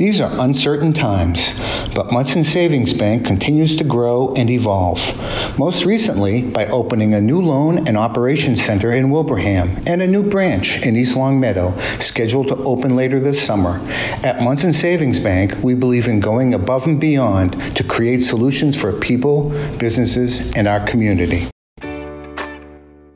These are uncertain times, but Monson Savings Bank continues to grow and evolve. Most recently, by opening a new loan and operations center in Wilbraham and a new branch in East Longmeadow, scheduled to open later this summer. At Monson Savings Bank, we believe in going above and beyond to create solutions for people, businesses, and our community.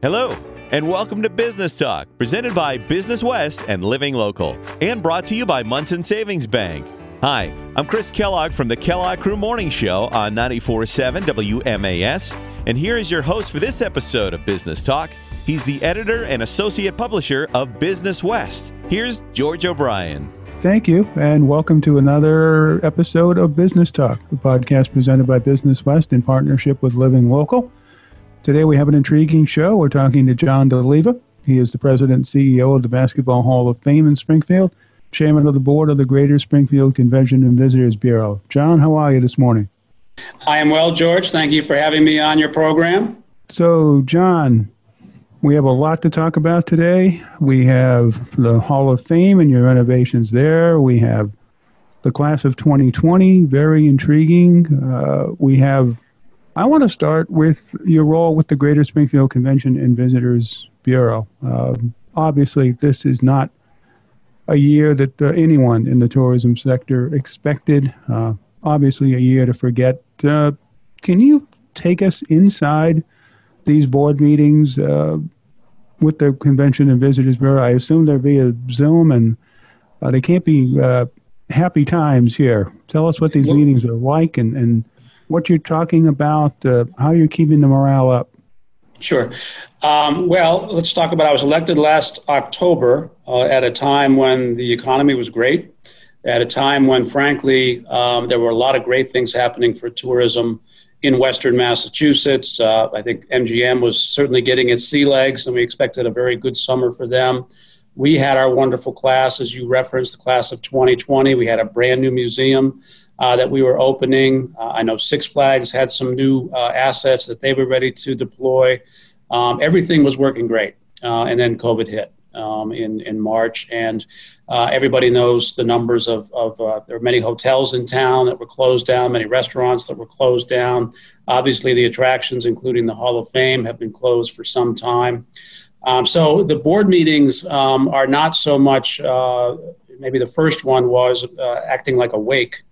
Hello and welcome to Business Talk, presented by Business West and Living Local, and brought to you by Monson Savings Bank. Hi, I'm Chris Kellogg from the Kellogg Crew Morning Show on 94.7 WMAS, and here is your host for this episode of Business Talk. He's the editor and associate publisher of Business West. Here's George O'Brien. Thank you, and welcome to another episode of Business Talk, a podcast presented by Business West in partnership with Living Local. Today we have an intriguing show. We're talking to John Doleva. He is the president and CEO of the Basketball Hall of Fame in Springfield, chairman of the board of the Greater Springfield Convention and Visitors Bureau. John, how are you this morning? I am well, George. Thank you for having me on your program. So, John, we have a lot to talk about today. We have the Hall of Fame and your renovations there. We have the class of 2020, very intriguing. Uh, we have I want to start with your role with the Greater Springfield Convention and Visitors Bureau. Uh, obviously, this is not a year that uh, anyone in the tourism sector expected. Uh, obviously, a year to forget. Uh, can you take us inside these board meetings uh, with the Convention and Visitors Bureau? I assume they're via Zoom, and uh, they can't be happy times here. Tell us what these meetings are like and, and what you're talking about, uh, how you're keeping the morale up. Sure. Um, well, let's talk about. I was elected last October uh, at a time when the economy was great, at a time when, frankly, um, there were a lot of great things happening for tourism in Western Massachusetts. Uh, I think MGM was certainly getting its sea legs, and we expected a very good summer for them. We had our wonderful class, as you referenced, the class of 2020. We had a brand new museum uh, that we were opening. Uh, I know Six Flags had some new uh, assets that they were ready to deploy. Um, everything was working great. Uh, and then COVID hit. Um, in, in March. And uh, everybody knows the numbers of, of uh, there are many hotels in town that were closed down, many restaurants that were closed down. Obviously, the attractions, including the Hall of Fame, have been closed for some time. Um, so the board meetings um, are not so much, uh, maybe the first one was uh, acting like a wake.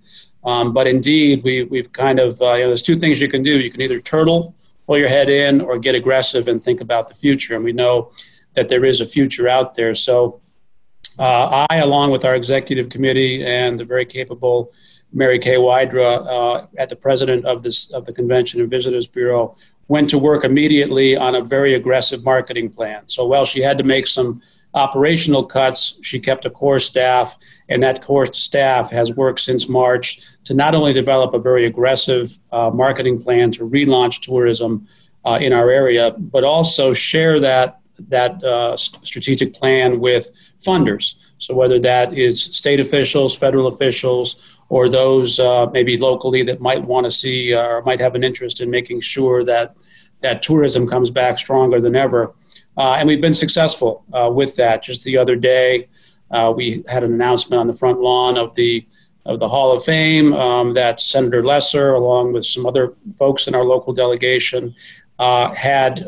Um, but indeed, we, we've kind of, uh, you know, there's two things you can do. You can either turtle, pull your head in, or get aggressive and think about the future. And we know that there is a future out there. So uh, I, along with our executive committee and the very capable Mary Kay Wydra, uh, at the president of this of the Convention and Visitors Bureau, went to work immediately on a very aggressive marketing plan. So while she had to make some operational cuts, she kept a core staff, and that core staff has worked since March to not only develop a very aggressive uh, marketing plan to relaunch tourism uh, in our area, but also share that that uh, strategic plan with funders. So whether that is state officials, federal officials, or those uh, maybe locally that might want to see uh, or might have an interest in making sure that that tourism comes back stronger than ever. Uh, and we've been successful uh, with that. Just the other day, uh, we had an announcement on the front lawn of the of the Hall of Fame um, that Senator Lesser, along with some other folks in our local delegation, had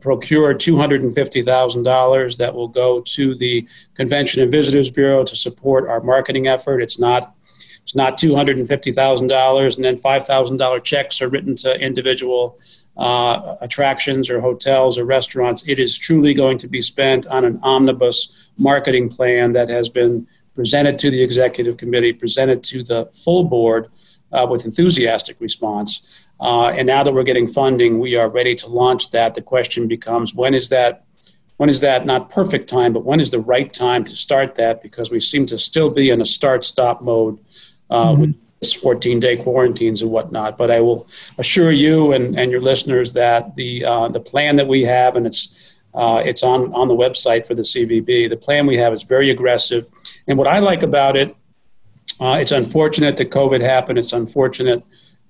procured $250,000 that will go to the Convention and Visitors Bureau to support our marketing effort. It's not it's not $250,000 and then $5,000 checks are written to individual uh, attractions or hotels or restaurants. It is truly going to be spent on an omnibus marketing plan that has been presented to the executive committee, presented to the full board uh, with enthusiastic response. Uh, and now that we're getting funding, we are ready to launch that. The question becomes when is that? When is that not perfect time, but when is the right time to start that? Because we seem to still be in a start-stop mode uh, mm-hmm. with 14 day quarantines and whatnot. But I will assure you and, and your listeners that the, uh, the plan that we have, and it's, uh, it's on, on the website for the CVB, the plan we have is very aggressive. And what I like about it, uh, it's unfortunate that COVID happened. It's unfortunate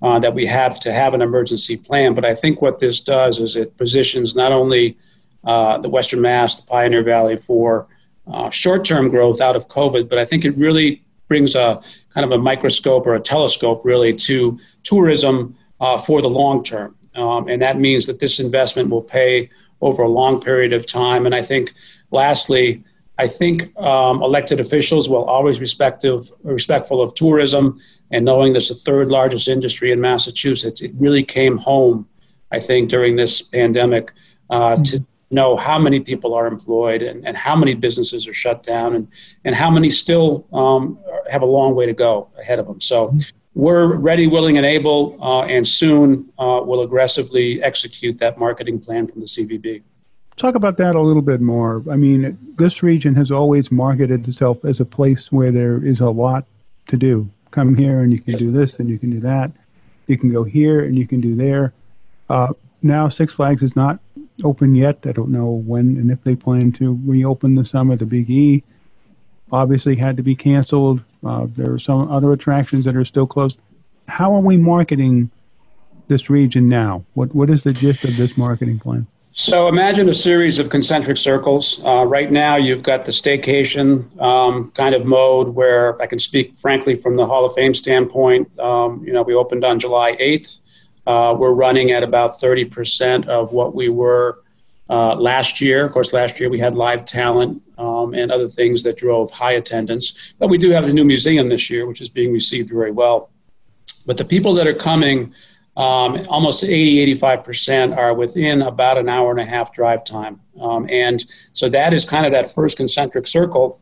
uh, that we have to have an emergency plan. But I think what this does is it positions not only uh, the Western Mass, the Pioneer Valley for uh, short term growth out of COVID, but I think it really brings a kind of a microscope or a telescope really to tourism uh, for the long term. Um, and that means that this investment will pay over a long period of time. And I think, lastly, I think um, elected officials will always respective, respectful of tourism and knowing this the third largest industry in Massachusetts, it really came home, I think, during this pandemic uh, mm-hmm. to know how many people are employed and, and how many businesses are shut down and, and how many still um, have a long way to go ahead of them. So mm-hmm. we're ready, willing, and able, uh, and soon uh, will aggressively execute that marketing plan from the CVB. Talk about that a little bit more. I mean, this region has always marketed itself as a place where there is a lot to do. Come here and you can do this and you can do that. You can go here and you can do there. Uh, now, Six Flags is not open yet. I don't know when and if they plan to reopen the summer. The Big E obviously had to be canceled. Uh, there are some other attractions that are still closed. How are we marketing this region now? What What is the gist of this marketing plan? So imagine a series of concentric circles. Uh, right now, you've got the staycation um, kind of mode where I can speak frankly from the Hall of Fame standpoint. Um, you know, we opened on July 8th. Uh, we're running at about 30% of what we were uh, last year. Of course, last year we had live talent um, and other things that drove high attendance. But we do have a new museum this year, which is being received very well. But the people that are coming, um, almost 80, 85% are within about an hour and a half drive time. Um, and so that is kind of that first concentric circle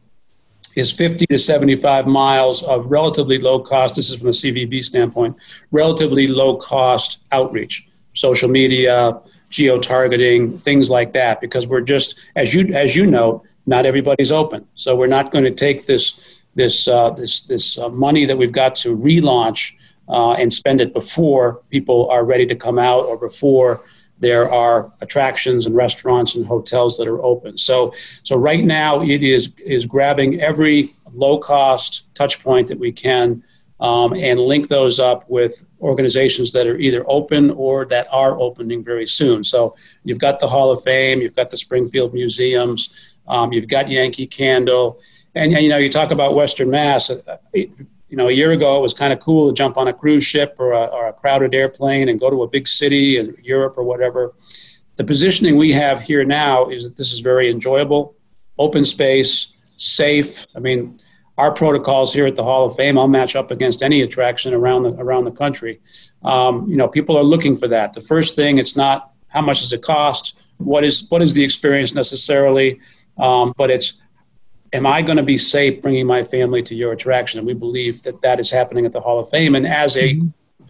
is 50 to 75 miles of relatively low cost. This is from a CVB standpoint, relatively low cost outreach, social media, geo targeting, things like that. Because we're just, as you as you know, not everybody's open. So we're not going to take this this uh, this this uh, money that we've got to relaunch uh, and spend it before people are ready to come out or before there are attractions and restaurants and hotels that are open. So, so right now it is is grabbing every low cost touch point that we can um, and link those up with organizations that are either open or that are opening very soon. So you've got the Hall of Fame, you've got the Springfield Museums, um, you've got Yankee Candle, and, and, you know you talk about Western Mass. You know, a year ago it was kind of cool to jump on a cruise ship or a, or a crowded airplane and go to a big city in Europe or whatever. The positioning we have here now is that this is very enjoyable, open space, safe. I mean, our protocols here at the Hall of Fame, I'll match up against any attraction around the around the country. Um, you know, people are looking for that. The first thing, it's not how much does it cost, what is what is the experience necessarily, um, but it's am I going to be safe bringing my family to your attraction? And we believe that that is happening at the Hall of Fame. And as a mm-hmm.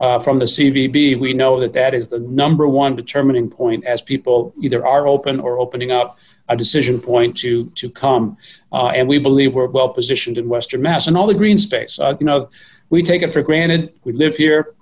uh, from the CVB, we know that that is the number one determining point as people either are open or opening up a decision point to to come. Uh, and we believe we're well positioned in Western Mass and all the green space. Uh, you know, we take it for granted. We live here.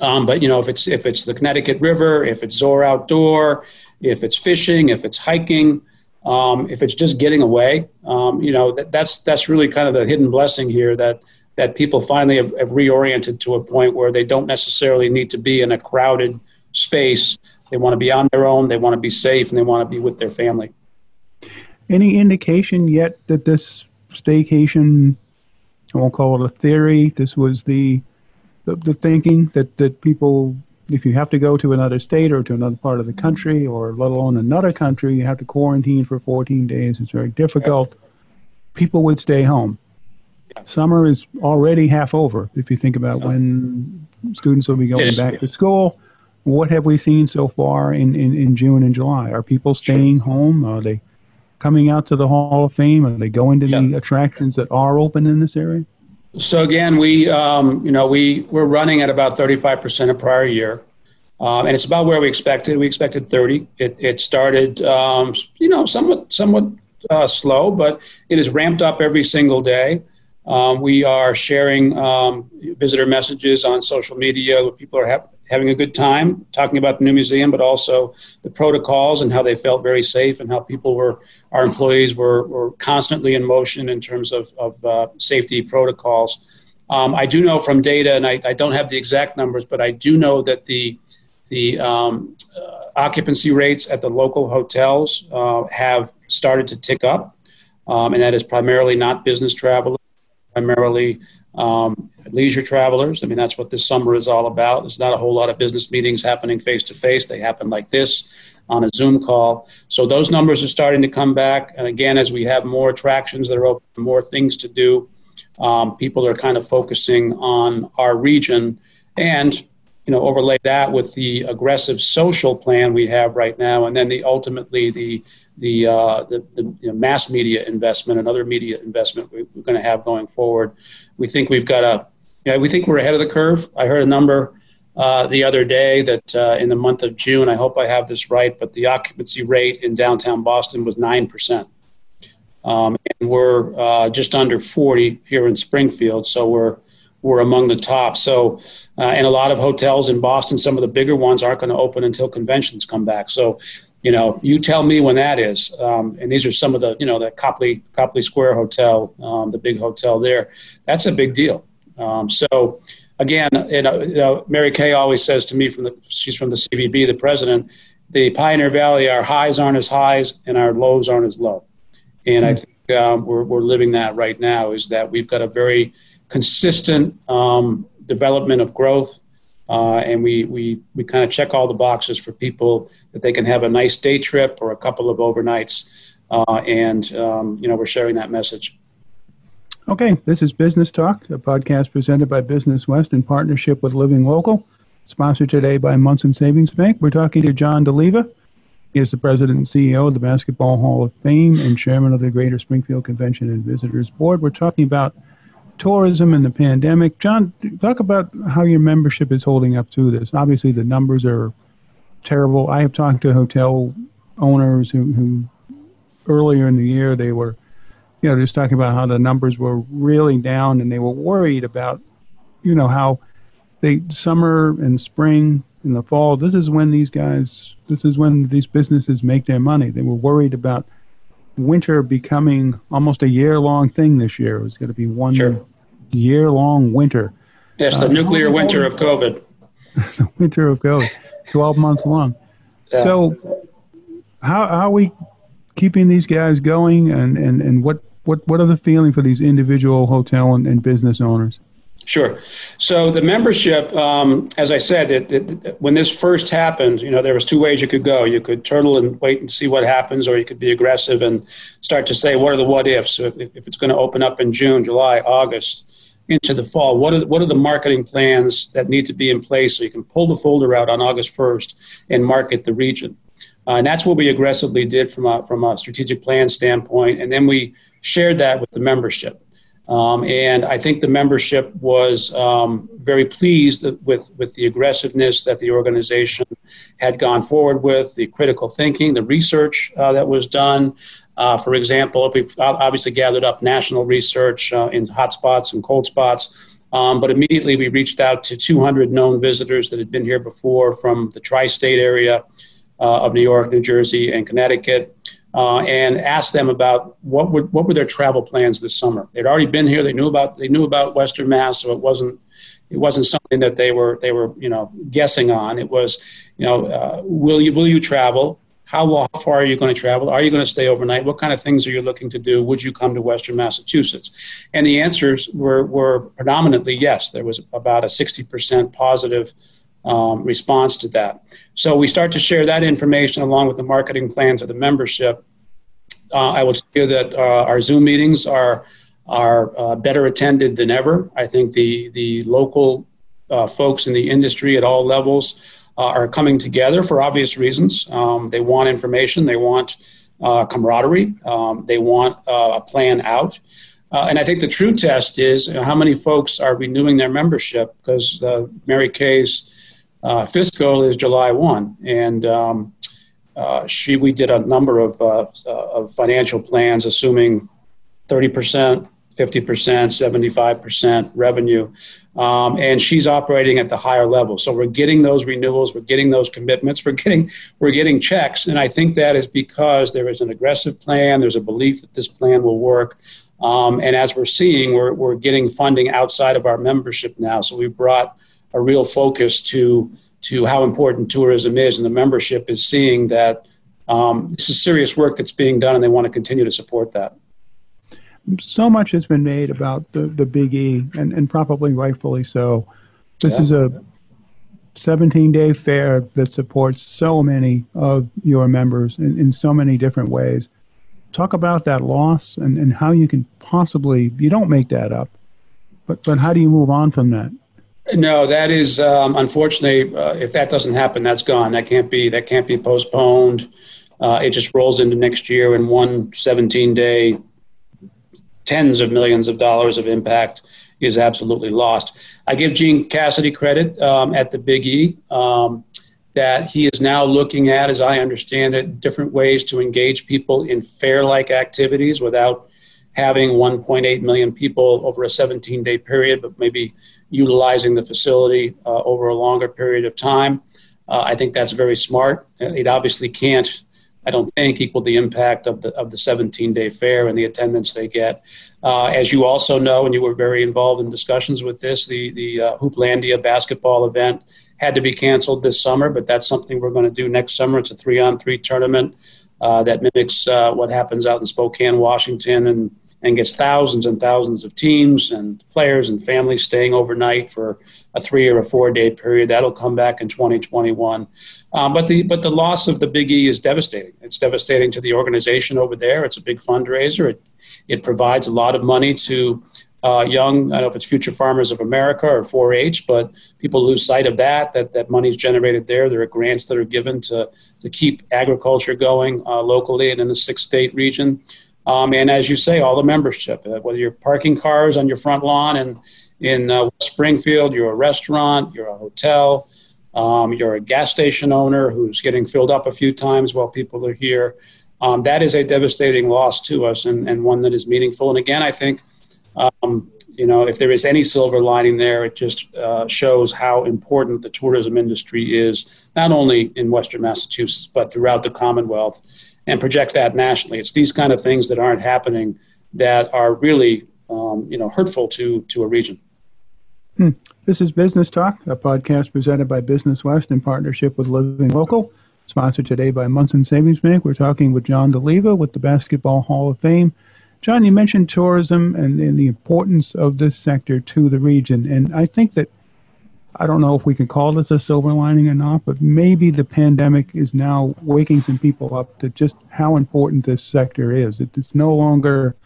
Um, but you know, if it's if it's the Connecticut River, if it's Zoar Outdoor, if it's fishing, if it's hiking, um, if it's just getting away, um, you know, that, that's that's really kind of the hidden blessing here that that people finally have, have, reoriented to a point where they don't necessarily need to be in a crowded space. They want to be on their own. They want to be safe, and they want to be with their family. Any indication yet that this staycation, I won't call it a theory, this was the the, the thinking that, that people if you have to go to another state or to another part of the country or let alone another country, you have to quarantine for 14 days. It's very difficult. People would stay home. Summer is already half over. If you think about when students will be going back to school, what have we seen so far in, in, in June and July? Are people staying home? Are they coming out to the Hall of Fame? Are they going to the attractions that are open in this area? So again, we um, you know we we're running at about 35 percent of prior year, um, and it's about where we expected. We expected 30. It, it started um, you know somewhat somewhat uh, slow, but it is ramped up every single day. Um, we are sharing um, visitor messages on social media. Where people are ha- having a good time talking about the new museum, but also the protocols and how they felt very safe and how people were, our employees were, were constantly in motion in terms of, of uh, safety protocols. Um, I do know from data, and I, I, don't have the exact numbers, but I do know that the, the um, uh, occupancy rates at the local hotels uh, have started to tick up, um, and that is primarily not business travel primarily um, leisure travelers. I mean, that's what this summer is all about. There's not a whole lot of business meetings happening face to face. They happen like this on a Zoom call. So those numbers are starting to come back. And again, as we have more attractions that are open, more things to do, um, people are kind of focusing on our region and you know overlay that with the aggressive social plan we have right now and then the ultimately the the uh, the, the you know, mass media investment and other media investment we, are going to have going forward we think we've got a you know, we think we're ahead of the curve i heard a number uh, the other day that uh, in the month of june i hope i have this right but the occupancy rate in downtown boston was 9% um, and we're uh, just under 40 here in Springfield. So we're we're among the top. So, uh, and a lot of hotels in Boston, some of the bigger ones aren't going to open until conventions come back. So, you know, you tell me when that is. Um, and these are some of the, you know, the Copley Copley Square Hotel, um, the big hotel there. That's a big deal. Um, so, again, you know, you know, Mary Kay always says to me from the she's from the CVB, the president, the Pioneer Valley, our highs aren't as highs and our lows aren't as low. And I think um, we're, we're living that right now is that we've got a very consistent um, development of growth. Uh, and we, we, we kind of check all the boxes for people that they can have a nice day trip or a couple of overnights. Uh, and, um, you know, we're sharing that message. Okay, this is Business Talk, a podcast presented by Business West in partnership with Living Local, sponsored today by Monson Savings Bank. We're talking to John Doleva. He is the president and CEO of the Basketball Hall of Fame and chairman of the Greater Springfield Convention and Visitors Board. We're talking about tourism and the pandemic. John, talk about how your membership is holding up to this. Obviously, the numbers are terrible. I have talked to hotel owners who, who earlier in the year they were, you know, just talking about how the numbers were really down and they were worried about, you know, how they summer and spring in the fall. This is when these guys, this is when these businesses make their money. They were worried about winter becoming almost a year long thing this year. It was going to be one sure. year long winter. Yes, the uh, nuclear winter of COVID. the winter of COVID, 12 months long. Yeah. So, how, how are we keeping these guys going and, and, and what, what, what are the feeling for these individual hotel and, and business owners? Sure. So the membership, um, as I said, it, it, when this first happened, you know, there was two ways you could go. You could turtle and wait and see what happens, or you could be aggressive and start to say, what are the what ifs? If, if it's going to open up in June, July, August, into the fall, what are what are the marketing plans that need to be in place so you can pull the folder out on August 1st and market the region? Uh, and that's what we aggressively did from a, from a strategic plan standpoint. And then we shared that with the membership. Um, and I think the membership was um, very pleased with, with the aggressiveness that the organization had gone forward with, the critical thinking, the research uh, that was done. Uh, for example, we've obviously gathered up national research uh, in hot spots and cold spots. Um, but immediately we reached out to 200 known visitors that had been here before from the tri state area uh, of New York, New Jersey, and Connecticut uh, and asked them about what were, what were their travel plans this summer. They'd already been here. They knew about they knew about Western Mass, so it wasn't it wasn't something that they were they were you know guessing on. It was you know uh, will you will you travel? How, how far are you going to travel? Are you going to stay overnight? What kind of things are you looking to do? Would you come to Western Massachusetts? And the answers were, were predominantly yes. There was about a 60% positive um, response to that. So we start to share that information along with the marketing plans to the membership. Uh, I will say that uh, our Zoom meetings are are uh, better attended than ever. I think the the local uh, folks in the industry at all levels uh, are coming together for obvious reasons. Um, they want information. They want uh, camaraderie. Um, they want a plan out. and I think the true test is how many folks are renewing their membership because Mary Kay's uh, fiscal is July 1. And um, uh, she, we did a number of, uh, uh of financial plans assuming 30%, 50%, 75% revenue. Um, and she's operating at the higher level. So we're getting those renewals, we're getting those commitments, we're getting, we're getting checks. And I think that is because there is an aggressive plan, there's a belief that this plan will work. Um, and as we're seeing, we're, we're getting funding outside of our membership now. So we brought a real focus to to how important tourism is, and the membership is seeing that um, this is serious work that's being done, and they want to continue to support that. so much has been made about the, the Big E, and, and probably rightfully so. This yeah. is a 17 day fair that supports so many of your members in, in so many different ways. Talk about that loss and, and how you can possibly, you don't make that up, but, but how do you move on from that? No, that is um, unfortunately, uh, if that doesn't happen, that's gone. That can't be, that can't be postponed. Uh, it just rolls into next year in one 17 day, tens of millions of dollars of impact is absolutely lost. I give Gene Cassidy credit um, at the Big E um, that he is now looking at, as I understand it, different ways to engage people in fair like activities without having 1.8 million people over a 17 day period, but maybe utilizing the facility uh, over a longer period of time. Uh, I think that's very smart. It obviously can't I don't think, equal the impact of the of the 17 day fair and the attendance they get. Uh, as you also know, and you were very involved in discussions with this, the the uh, Hooplandia basketball event had to be canceled this summer, but that's something we're going to do next summer. It's a three on three tournament uh, that mimics uh, what happens out in Spokane, Washington, and and gets thousands and thousands of teams and players and families staying overnight for a three or a four day period. That'll come back in 2021. Um, but the but the loss of the Big E is devastating. It's devastating to the organization over there. It's a big fundraiser. It it provides a lot of money to uh, young, I don't know if it's Future Farmers of America or 4-H, but people lose sight of that. That that money is generated there. There are grants that are given to to keep agriculture going uh, locally and in the six state region. Um, and as you say, all the membership, uh, whether you're parking cars on your front lawn and in uh, Springfield, you're a restaurant, you're a hotel, um, you're a gas station owner who's getting filled up a few times while people are here. Um, that is a devastating loss to us and, and one that is meaningful. And again, I think, um, you know, if there is any silver lining there, it just uh, shows how important the tourism industry is, not only in Western Massachusetts, but throughout the Commonwealth and project that nationally. It's these kind of things that aren't happening that are really, um, you know, hurtful to to a region. Hmm. This is Business Talk, a podcast presented by Business West in partnership with Living Local. Sponsored today by Monson Savings Bank. We're talking with John Doleva with the Basketball Hall of Fame. John, you mentioned tourism and, and the importance of this sector to the region, and I think that I don't know if we can call this a silver lining or not, but maybe the pandemic is now waking some people up to just how important this sector is. it's no longer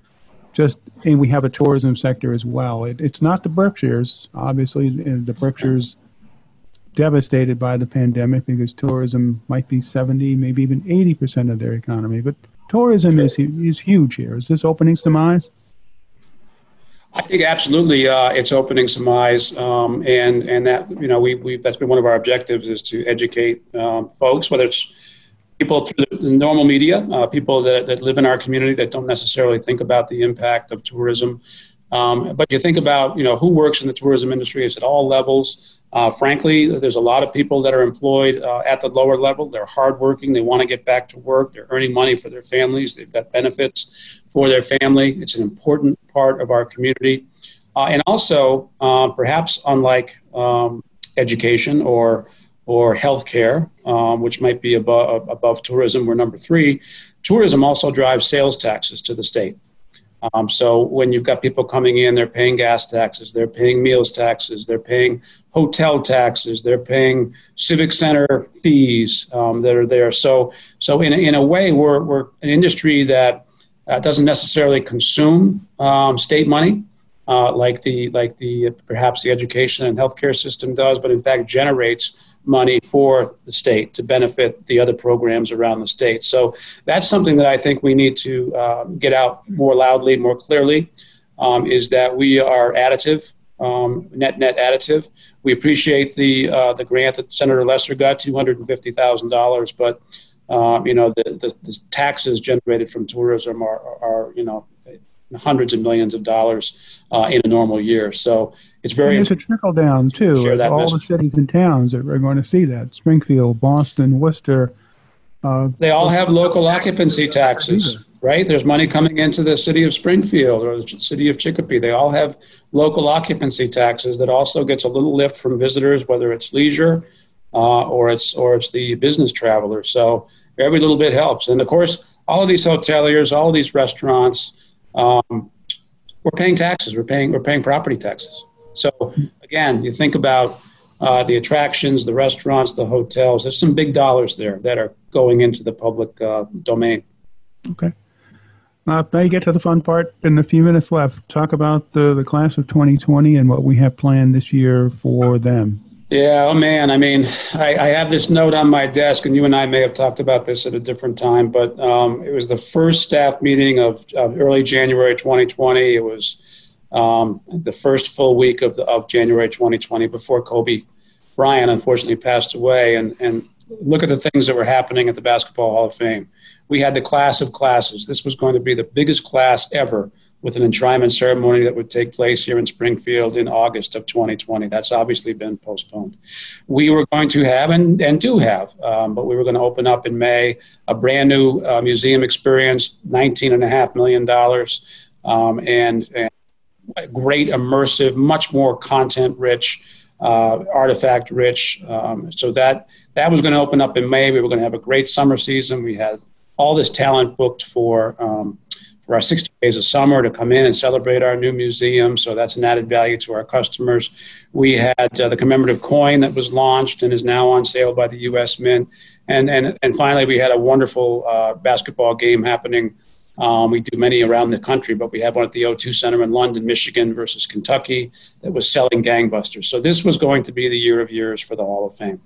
just, and we have a tourism sector as well. It, it's not the Berkshires, obviously, the Berkshires devastated by the pandemic because tourism might be 70, maybe even 80% of their economy. But tourism is, is huge here. Is this opening some eyes? I think absolutely, uh, it's opening some eyes, um, and and that you know we we that's been one of our objectives is to educate um, folks, whether it's people through the, normal media, uh, people that, that live in our community that don't necessarily think about the impact of tourism. Um, but you think about you know who works in the tourism industry is at all levels. Uh, frankly, there's a lot of people that are employed uh, at the lower level. They're hardworking. They want to get back to work. They're earning money for their families. They've got benefits for their family. It's an important part of our community. Uh, and also, uh, perhaps unlike um, education or or healthcare, um, which might be above, above tourism, we're number three. Tourism also drives sales taxes to the state. Um, so when you've got people coming in, they're paying gas taxes, they're paying meals taxes, they're paying hotel taxes, they're paying civic center fees um, that are there. So, so in, in a way, we're, we're an industry that uh, doesn't necessarily consume um, state money. Uh, like the like the perhaps the education and healthcare system does, but in fact generates money for the state to benefit the other programs around the state. So that's something that I think we need to uh, get out more loudly, more clearly, um, is that we are additive, um, net net additive. We appreciate the uh, the grant that Senator Lesser got, two hundred and fifty thousand dollars, but um, you know the, the, the, taxes generated from tourism are, are, are you know hundreds of millions of dollars uh, in a normal year. So it's very. And there's a trickle down too. all message. the cities and towns that are going to see that: Springfield, Boston, Worcester. Uh, they all have local occupancy taxes, right? There's money coming into the city of Springfield or the city of Chicopee. They all have local occupancy taxes that also gets a little lift from visitors, whether it's leisure uh, or it's or it's the business traveler. So every little bit helps. And of course, all of these hoteliers, all of these restaurants um, we're paying taxes. We're paying we're paying property taxes. So again, you think about uh, the attractions, the restaurants, the hotels. There's some big dollars there that are going into the public uh, domain. Okay. Uh, now you get to the fun part in a few minutes left. Talk about the, the class of 2020 and what we have planned this year for them. Yeah, oh man. I mean, I, I, have this note on my desk, and you and I may have talked about this at a different time, but um, it was the first staff meeting of, of early January 2020. It was um, the first full week of, the, of January 2020 before Kobe Bryant unfortunately passed away. And, and look at the things that were happening at the Basketball Hall of Fame. We had the class of classes. This was going to be the biggest class ever with an enshrinement ceremony that would take place here in Springfield in August of 2020. That's obviously been postponed. We were going to have, and, and do have, um, but we were going to open up in May a brand new uh, museum experience, $19.5 million, um, and, and great, immersive, much more content rich. Uh, artifact rich. Um, so that that was going to open up in May. We were going to have a great summer season. We had all this talent booked for um, for our 60 days of summer to come in and celebrate our new museum. So that's an added value to our customers. We had uh, the commemorative coin that was launched and is now on sale by the U.S. Mint. And, and, and finally, we had a wonderful uh, basketball game happening. Um, we do many around the country, but we have one at the O2 Center in London, Michigan versus Kentucky that was selling gangbusters. So this was going to be the year of years for the Hall of Fame.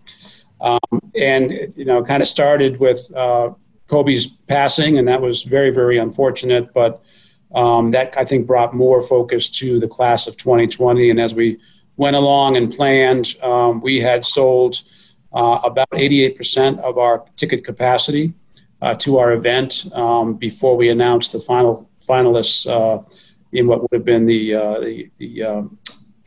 Um, and, you know, kind of started with uh, Kobe's passing, and that was very, very unfortunate. But um, that I think brought more focus to the class of 2020. And as we went along and planned, um, we had sold uh, about 88% of our ticket capacity uh, to our event um, before we announced the final finalists uh, in what would have been the uh, the, the um,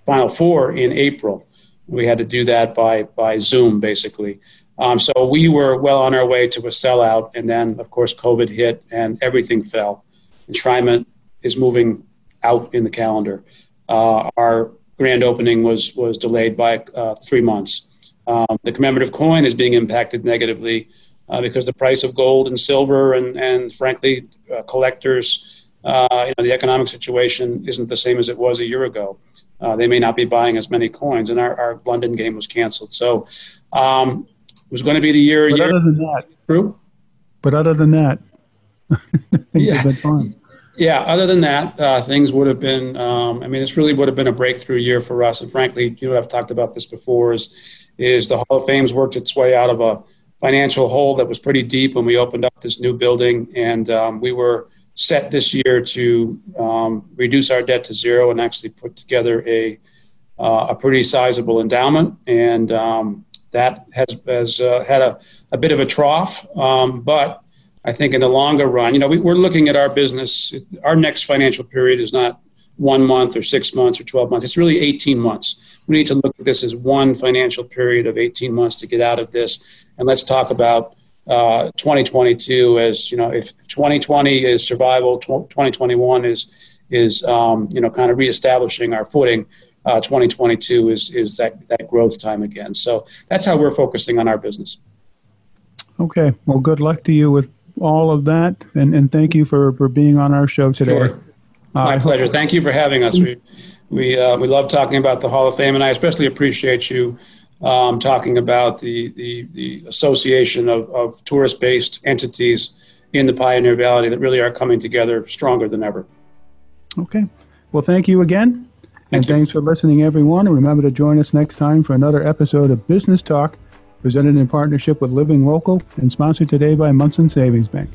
final four in April. We had to do that by by Zoom, basically. Um, so we were well on our way to a sellout, and then of course COVID hit and everything fell. Enshrinement is moving out in the calendar. Uh, our grand opening was was delayed by uh, three months. Um, the commemorative coin is being impacted negatively uh, because the price of gold and silver and and frankly uh, collectors, uh, you know, the economic situation isn't the same as it was a year ago. Uh, they may not be buying as many coins, and our, our London game was canceled. So um, was going to be the year. But year other than that, true. But other than that, things yeah. have been fine. Yeah, other than that, uh, things would have been. Um, I mean, this really would have been a breakthrough year for us. And frankly, you know, I've talked about this before. Is is the Hall of Fame's worked its way out of a financial hole that was pretty deep when we opened up this new building, and um, we were set this year to um, reduce our debt to zero and actually put together a uh, a pretty sizable endowment. And um, that has, has uh, had a, a bit of a trough. Um, but I think in the longer run, you know, we, are looking at our business. Our next financial period is not one month or six months or 12 months. It's really 18 months. We need to look at this as one financial period of 18 months to get out of this. And let's talk about uh, 2022 as, you know, if 2020 is survival, 2021 is, is um, you know, kind of reestablishing our footing uh, 2022 is is that that growth time again. So that's how we're focusing on our business. Okay. Well, good luck to you with all of that, and and thank you for for being on our show today. Sure. My uh, pleasure. Thank you for having us. We we uh, we love talking about the Hall of Fame, and I especially appreciate you. Um, talking about the, the, the association of, of tourist based entities in the Pioneer Valley that really are coming together stronger than ever. Okay. Well, thank you again. Thank and you. thanks for listening, everyone. And remember to join us next time for another episode of Business Talk, presented in partnership with Living Local and sponsored today by Monson Savings Bank.